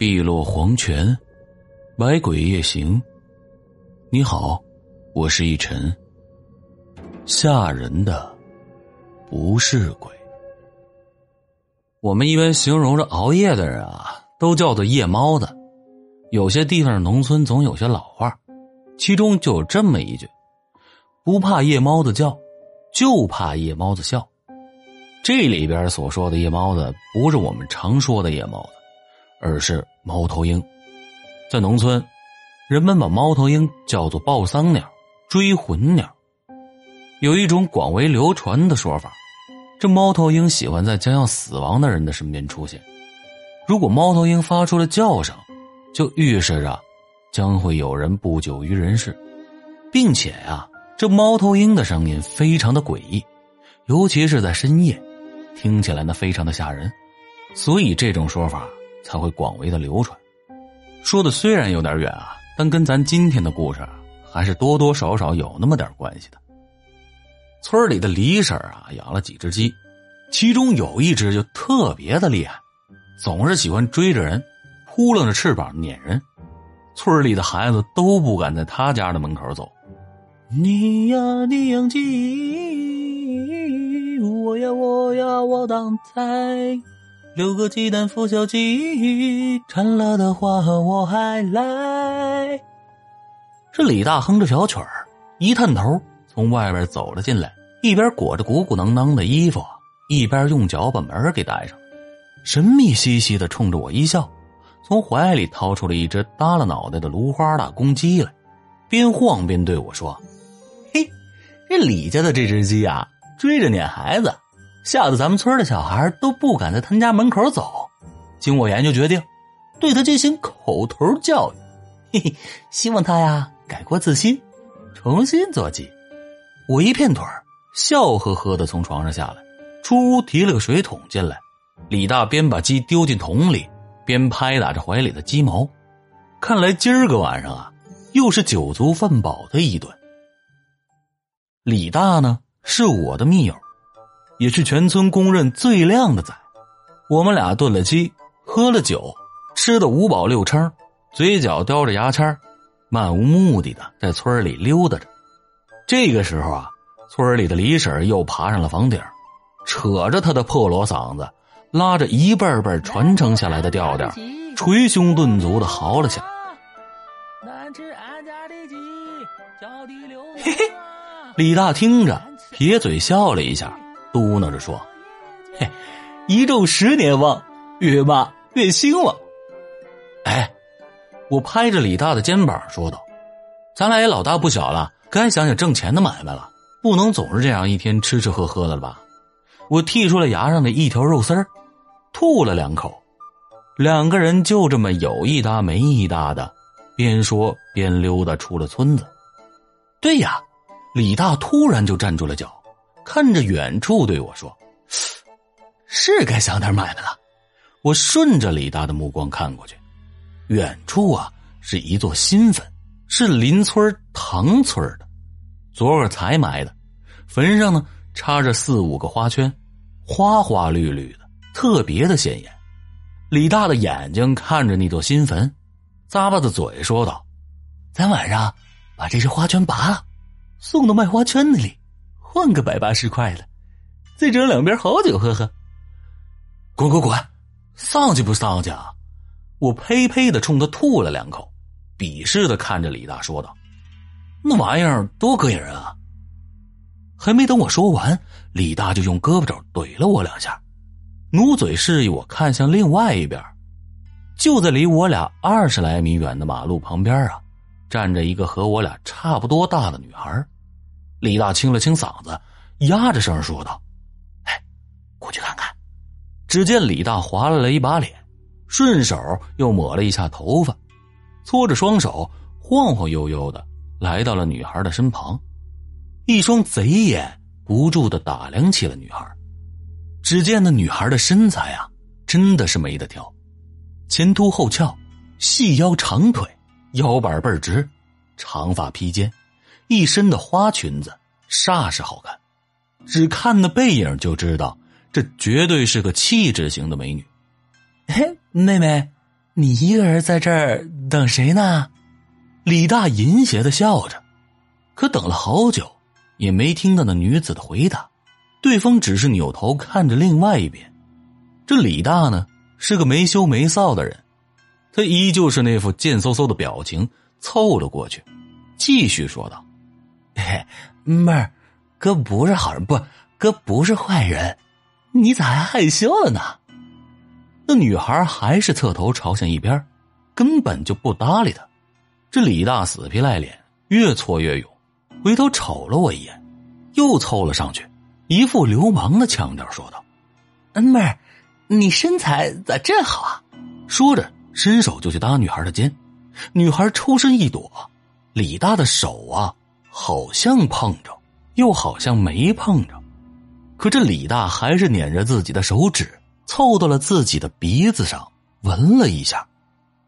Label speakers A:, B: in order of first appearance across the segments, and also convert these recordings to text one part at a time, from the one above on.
A: 碧落黄泉，百鬼夜行。你好，我是一尘。吓人的不是鬼。我们一般形容着熬夜的人啊，都叫做夜猫子。有些地方农村总有些老话，其中就有这么一句：不怕夜猫子叫，就怕夜猫子笑。这里边所说的夜猫子，不是我们常说的夜猫子，而是猫头鹰。在农村，人们把猫头鹰叫做报丧鸟、追魂鸟。有一种广为流传的说法，这猫头鹰喜欢在将要死亡的人的身边出现。如果猫头鹰发出了叫声，就预示着将会有人不久于人世，并且呀，这猫头鹰的声音非常的诡异，尤其是在深夜。听起来呢，非常的吓人，所以这种说法才会广为的流传。说的虽然有点远啊，但跟咱今天的故事还是多多少少有那么点关系的。村里的李婶啊，养了几只鸡，其中有一只就特别的厉害，总是喜欢追着人，扑棱着翅膀撵人。村里的孩子都不敢在他家的门口走。你呀，你养鸡。我呀我呀我当菜，六个鸡蛋孵小鸡，馋了的话我还来。这李大哼着小曲儿，一探头从外边走了进来，一边裹着鼓鼓囊囊的衣服，一边用脚把门给带上，神秘兮兮的冲着我一笑，从怀里掏出了一只耷拉脑袋的芦花大公鸡来，边晃边对我说：“嘿，这李家的这只鸡啊。”追着撵孩子，吓得咱们村的小孩都不敢在他们家门口走。经我研究决定，对他进行口头教育，嘿嘿，希望他呀改过自新，重新做鸡。我一片腿笑呵呵的从床上下来，出屋提了个水桶进来。李大边把鸡丢进桶里，边拍打着怀里的鸡毛。看来今儿个晚上啊，又是酒足饭饱的一顿。李大呢？是我的密友，也是全村公认最靓的仔。我们俩炖了鸡，喝了酒，吃的五饱六撑，嘴角叼着牙签漫无目的的在村里溜达着。这个时候啊，村里的李婶又爬上了房顶，扯着他的破锣嗓子，拉着一辈辈传承下来的调调，捶胸顿足的嚎了起来。嘿嘿，李大听着。撇嘴笑了一下，嘟囔着说：“嘿，一昼十年旺，越骂越兴旺。”哎，我拍着李大的肩膀说道：“咱俩也老大不小了，该想想挣钱的买卖了，不能总是这样一天吃吃喝喝的了吧？”我剔出了牙上的一条肉丝儿，吐了两口，两个人就这么有一搭没一搭的，边说边溜达出了村子。对呀。李大突然就站住了脚，看着远处对我说：“是该想点买卖了。”我顺着李大的目光看过去，远处啊是一座新坟，是邻村唐村的，昨个才埋的。坟上呢插着四五个花圈，花花绿绿的，特别的显眼。李大的眼睛看着那座新坟，咂巴着嘴说道：“咱晚上把这只花圈拔了。”送到卖花圈那里，换个百八十块的，再整两瓶好酒喝喝。滚滚滚，丧气不丧气啊！我呸呸的冲他吐了两口，鄙视的看着李大说道：“那玩意儿多膈应人啊！”还没等我说完，李大就用胳膊肘怼了我两下，努嘴示意我看向另外一边。就在离我俩二十来米远的马路旁边啊。站着一个和我俩差不多大的女孩，李大清了清嗓子，压着声说道：“哎，过去看看。”只见李大划拉了一把脸，顺手又抹了一下头发，搓着双手，晃晃悠悠的来到了女孩的身旁，一双贼眼不住的打量起了女孩。只见那女孩的身材啊，真的是没得挑，前凸后翘，细腰长腿。腰板倍儿直，长发披肩，一身的花裙子，煞是好看。只看那背影就知道，这绝对是个气质型的美女。嘿，妹妹，你一个人在这儿等谁呢？李大淫邪的笑着，可等了好久，也没听到那女子的回答。对方只是扭头看着另外一边。这李大呢，是个没羞没臊的人，他依旧是那副贱嗖嗖的表情，凑了过去，继续说道：“嘿，妹儿，哥不是好人，不，哥不是坏人，你咋还害羞了呢？”那女孩还是侧头朝向一边，根本就不搭理他。这李大死皮赖脸，越挫越勇，回头瞅了我一眼，又凑了上去，一副流氓的腔调说道：“嗯，妹儿，你身材咋这好啊？”说着，伸手就去搭女孩的肩。女孩抽身一躲，李大的手啊，好像碰着，又好像没碰着。可这李大还是捻着自己的手指。凑到了自己的鼻子上闻了一下，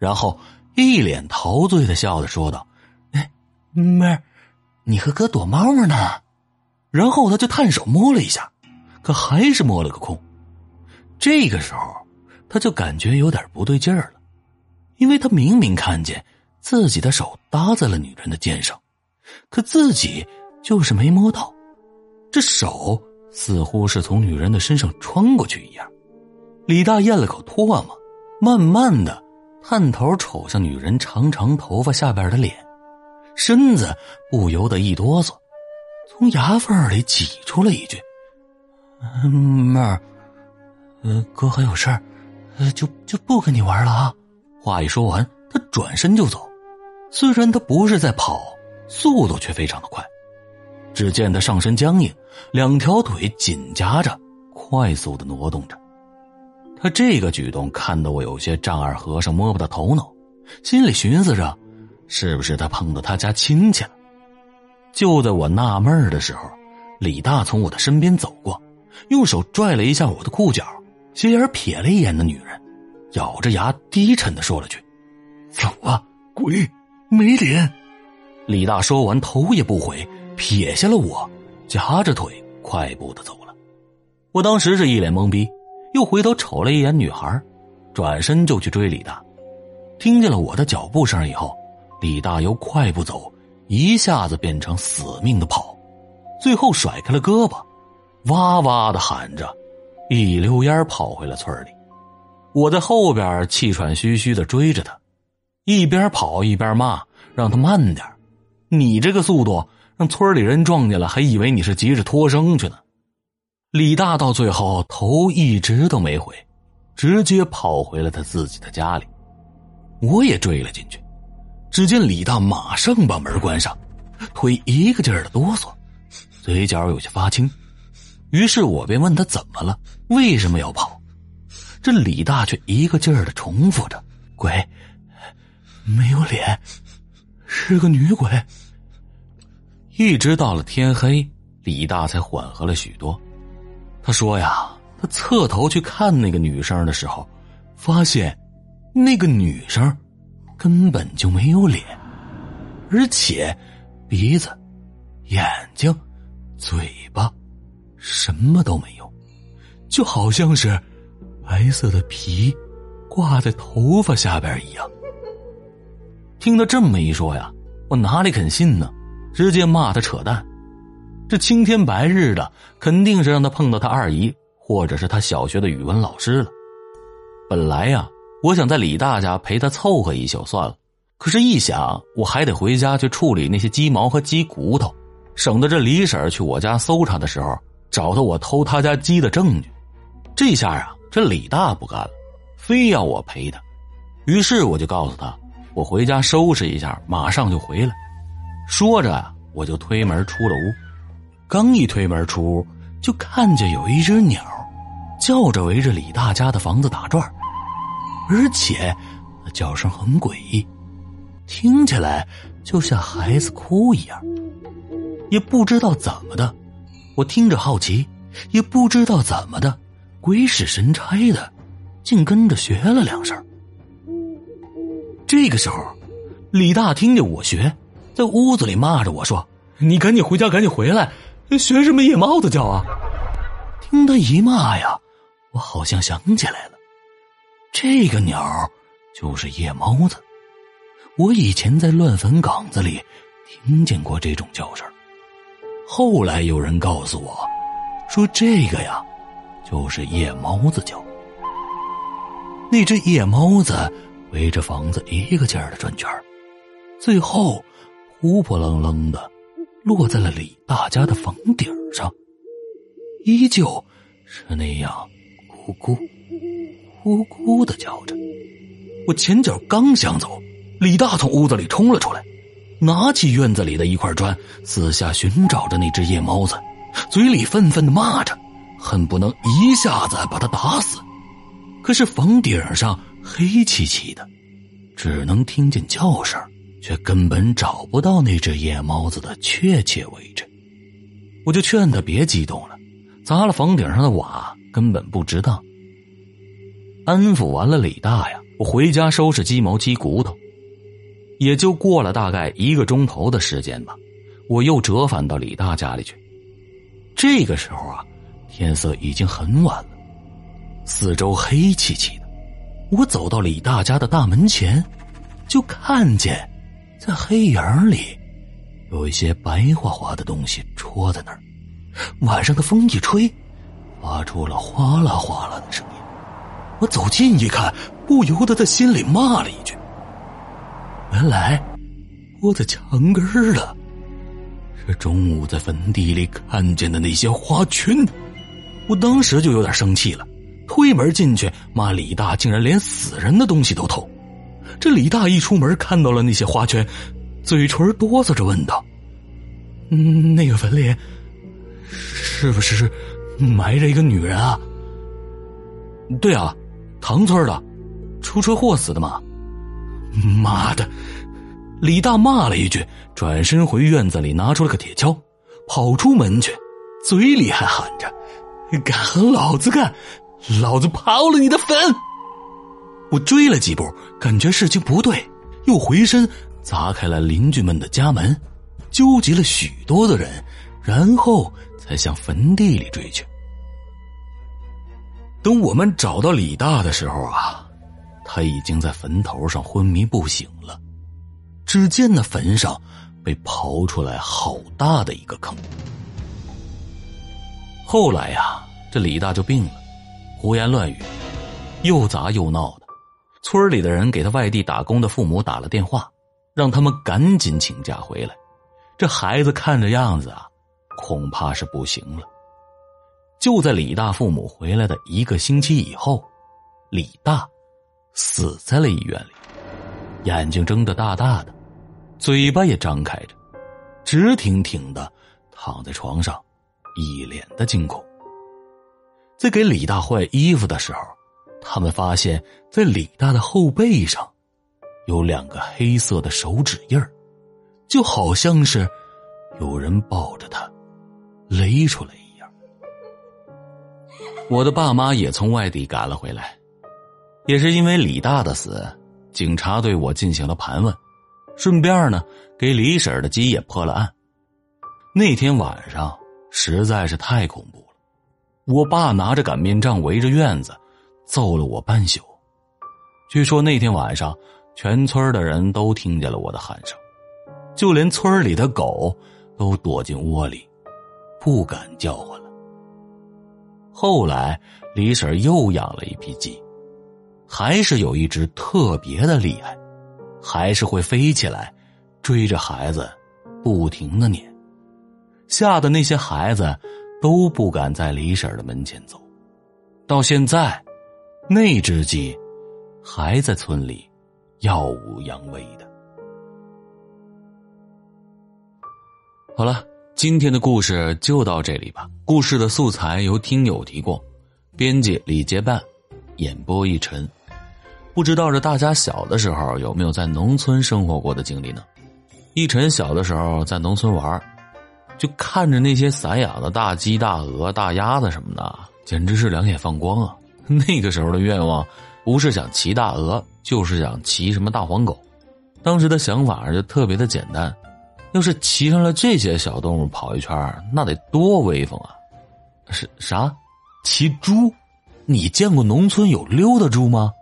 A: 然后一脸陶醉的笑着说道：“哎，妹儿，你和哥躲猫猫呢？”然后他就探手摸了一下，可还是摸了个空。这个时候，他就感觉有点不对劲儿了，因为他明明看见自己的手搭在了女人的肩上，可自己就是没摸到，这手似乎是从女人的身上穿过去一样。李大咽了口唾沫，慢慢的探头瞅向女人长长头发下边的脸，身子不由得一哆嗦，从牙缝里挤出了一句：“嗯妹儿，呃，哥还有事儿，呃，就就不跟你玩了啊。”话一说完，他转身就走。虽然他不是在跑，速度却非常的快。只见他上身僵硬，两条腿紧夹着，快速的挪动着。他这个举动看得我有些丈二和尚摸不到头脑，心里寻思着，是不是他碰到他家亲戚了？就在我纳闷的时候，李大从我的身边走过，用手拽了一下我的裤脚，斜眼瞥了一眼那女人，咬着牙低沉的说了句：“走啊，鬼，没脸！”李大说完，头也不回，撇下了我，夹着腿快步的走了。我当时是一脸懵逼。又回头瞅了一眼女孩，转身就去追李大。听见了我的脚步声以后，李大由快步走，一下子变成死命的跑，最后甩开了胳膊，哇哇的喊着，一溜烟跑回了村里。我在后边气喘吁吁的追着他，一边跑一边骂，让他慢点你这个速度，让村里人撞见了，还以为你是急着脱生去呢。李大到最后头一直都没回，直接跑回了他自己的家里。我也追了进去，只见李大马上把门关上，腿一个劲儿的哆嗦，嘴角有些发青。于是我便问他怎么了，为什么要跑？这李大却一个劲儿的重复着：“鬼，没有脸，是个女鬼。”一直到了天黑，李大才缓和了许多。他说呀，他侧头去看那个女生的时候，发现那个女生根本就没有脸，而且鼻子、眼睛、嘴巴什么都没有，就好像是白色的皮挂在头发下边一样。听他这么一说呀，我哪里肯信呢？直接骂他扯淡。这青天白日的，肯定是让他碰到他二姨，或者是他小学的语文老师了。本来呀，我想在李大家陪他凑合一宿算了，可是，一想我还得回家去处理那些鸡毛和鸡骨头，省得这李婶去我家搜查的时候找到我偷他家鸡的证据。这下啊，这李大不干了，非要我陪他。于是我就告诉他，我回家收拾一下，马上就回来。说着，我就推门出了屋。刚一推门出，就看见有一只鸟，叫着围着李大家的房子打转而且那叫声很诡异，听起来就像孩子哭一样。也不知道怎么的，我听着好奇，也不知道怎么的，鬼使神差的，竟跟着学了两声。这个时候，李大听见我学，在屋子里骂着我说：“你赶紧回家，赶紧回来！”学什么夜猫子叫啊？听他一骂呀，我好像想起来了，这个鸟就是夜猫子。我以前在乱坟岗子里听见过这种叫声，后来有人告诉我，说这个呀，就是夜猫子叫。那只夜猫子围着房子一个劲儿的转圈最后扑扑棱棱的落在了李大家的房顶上，依旧是那样咕咕咕咕的叫着。我前脚刚想走。李大从屋子里冲了出来，拿起院子里的一块砖，四下寻找着那只夜猫子，嘴里愤愤的骂着，恨不能一下子把他打死。可是房顶上黑漆漆的，只能听见叫声，却根本找不到那只夜猫子的确切位置。我就劝他别激动了，砸了房顶上的瓦根本不值当。安抚完了李大呀，我回家收拾鸡毛鸡骨头。也就过了大概一个钟头的时间吧，我又折返到李大家里去。这个时候啊，天色已经很晚了，四周黑漆漆的。我走到李大家的大门前，就看见，在黑影里，有一些白花花的东西戳在那儿。晚上的风一吹，发出了哗啦哗啦的声音。我走近一看，不由得在心里骂了一句。原来窝在墙根儿了，是中午在坟地里看见的那些花圈。我当时就有点生气了，推门进去骂李大竟然连死人的东西都偷。这李大一出门看到了那些花圈，嘴唇哆嗦着问道：“嗯，那个坟里是不是埋着一个女人啊？”“对啊，唐村的，出车祸死的嘛。”妈的！李大骂了一句，转身回院子里拿出了个铁锹，跑出门去，嘴里还喊着：“敢和老子干，老子刨了你的坟！”我追了几步，感觉事情不对，又回身砸开了邻居们的家门，纠集了许多的人，然后才向坟地里追去。等我们找到李大的时候啊。他已经在坟头上昏迷不醒了，只见那坟上被刨出来好大的一个坑。后来呀，这李大就病了，胡言乱语，又砸又闹的。村里的人给他外地打工的父母打了电话，让他们赶紧请假回来。这孩子看着样子啊，恐怕是不行了。就在李大父母回来的一个星期以后，李大。死在了医院里，眼睛睁得大大的，嘴巴也张开着，直挺挺的躺在床上，一脸的惊恐。在给李大换衣服的时候，他们发现，在李大的后背上，有两个黑色的手指印儿，就好像是有人抱着他勒出来一样。我的爸妈也从外地赶了回来。也是因为李大的死，警察对我进行了盘问，顺便呢给李婶的鸡也破了案。那天晚上实在是太恐怖了，我爸拿着擀面杖围着院子揍了我半宿。据说那天晚上，全村的人都听见了我的喊声，就连村里的狗都躲进窝里，不敢叫唤了。后来李婶又养了一批鸡。还是有一只特别的厉害，还是会飞起来，追着孩子，不停的撵，吓得那些孩子都不敢在李婶的门前走。到现在，那只鸡还在村里耀武扬威的。好了，今天的故事就到这里吧。故事的素材由听友提供，编辑李结伴，演播一晨。不知道这大家小的时候有没有在农村生活过的经历呢？一晨小的时候在农村玩，就看着那些散养的大鸡、大鹅、大鸭子什么的，简直是两眼放光啊！那个时候的愿望不是想骑大鹅，就是想骑什么大黄狗。当时的想法就特别的简单，要是骑上了这些小动物跑一圈，那得多威风啊！是啥？骑猪？你见过农村有溜达猪吗？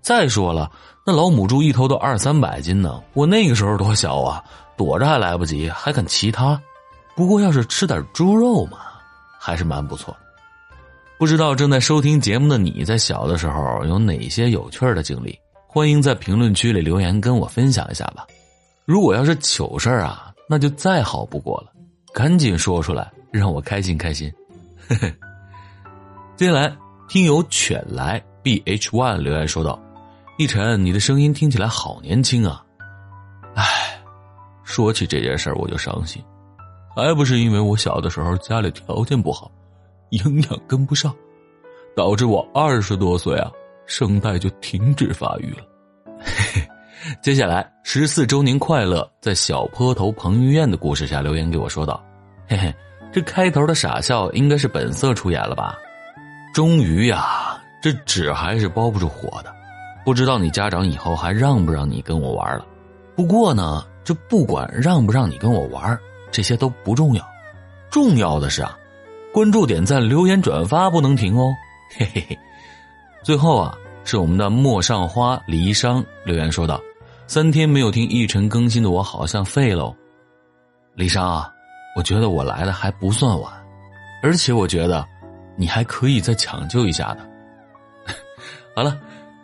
A: 再说了，那老母猪一头都二三百斤呢，我那个时候多小啊，躲着还来不及，还敢骑它？不过要是吃点猪肉嘛，还是蛮不错。不知道正在收听节目的你在小的时候有哪些有趣的经历？欢迎在评论区里留言跟我分享一下吧。如果要是糗事啊，那就再好不过了，赶紧说出来让我开心开心。接下来，听友犬来 b h one 留言说道：“一晨，你的声音听起来好年轻啊。”唉，说起这件事我就伤心，还不是因为我小的时候家里条件不好。营养跟不上，导致我二十多岁啊，声带就停止发育了。接下来十四周年快乐，在小坡头彭于晏的故事下留言给我说道：“嘿嘿，这开头的傻笑应该是本色出演了吧？终于呀，这纸还是包不住火的。不知道你家长以后还让不让你跟我玩了？不过呢，这不管让不让你跟我玩，这些都不重要，重要的是啊。”关注、点赞、留言、转发不能停哦，嘿嘿嘿。最后啊，是我们的陌上花离殇留言说道：“三天没有听一晨更新的我好像废喽。”离殇啊，我觉得我来的还不算晚，而且我觉得你还可以再抢救一下的。好了，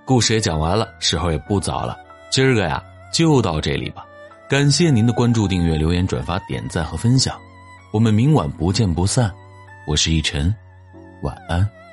A: 故事也讲完了，时候也不早了，今儿个呀就到这里吧。感谢您的关注、订阅、留言、转发、点赞和分享，我们明晚不见不散。我是逸晨，晚安。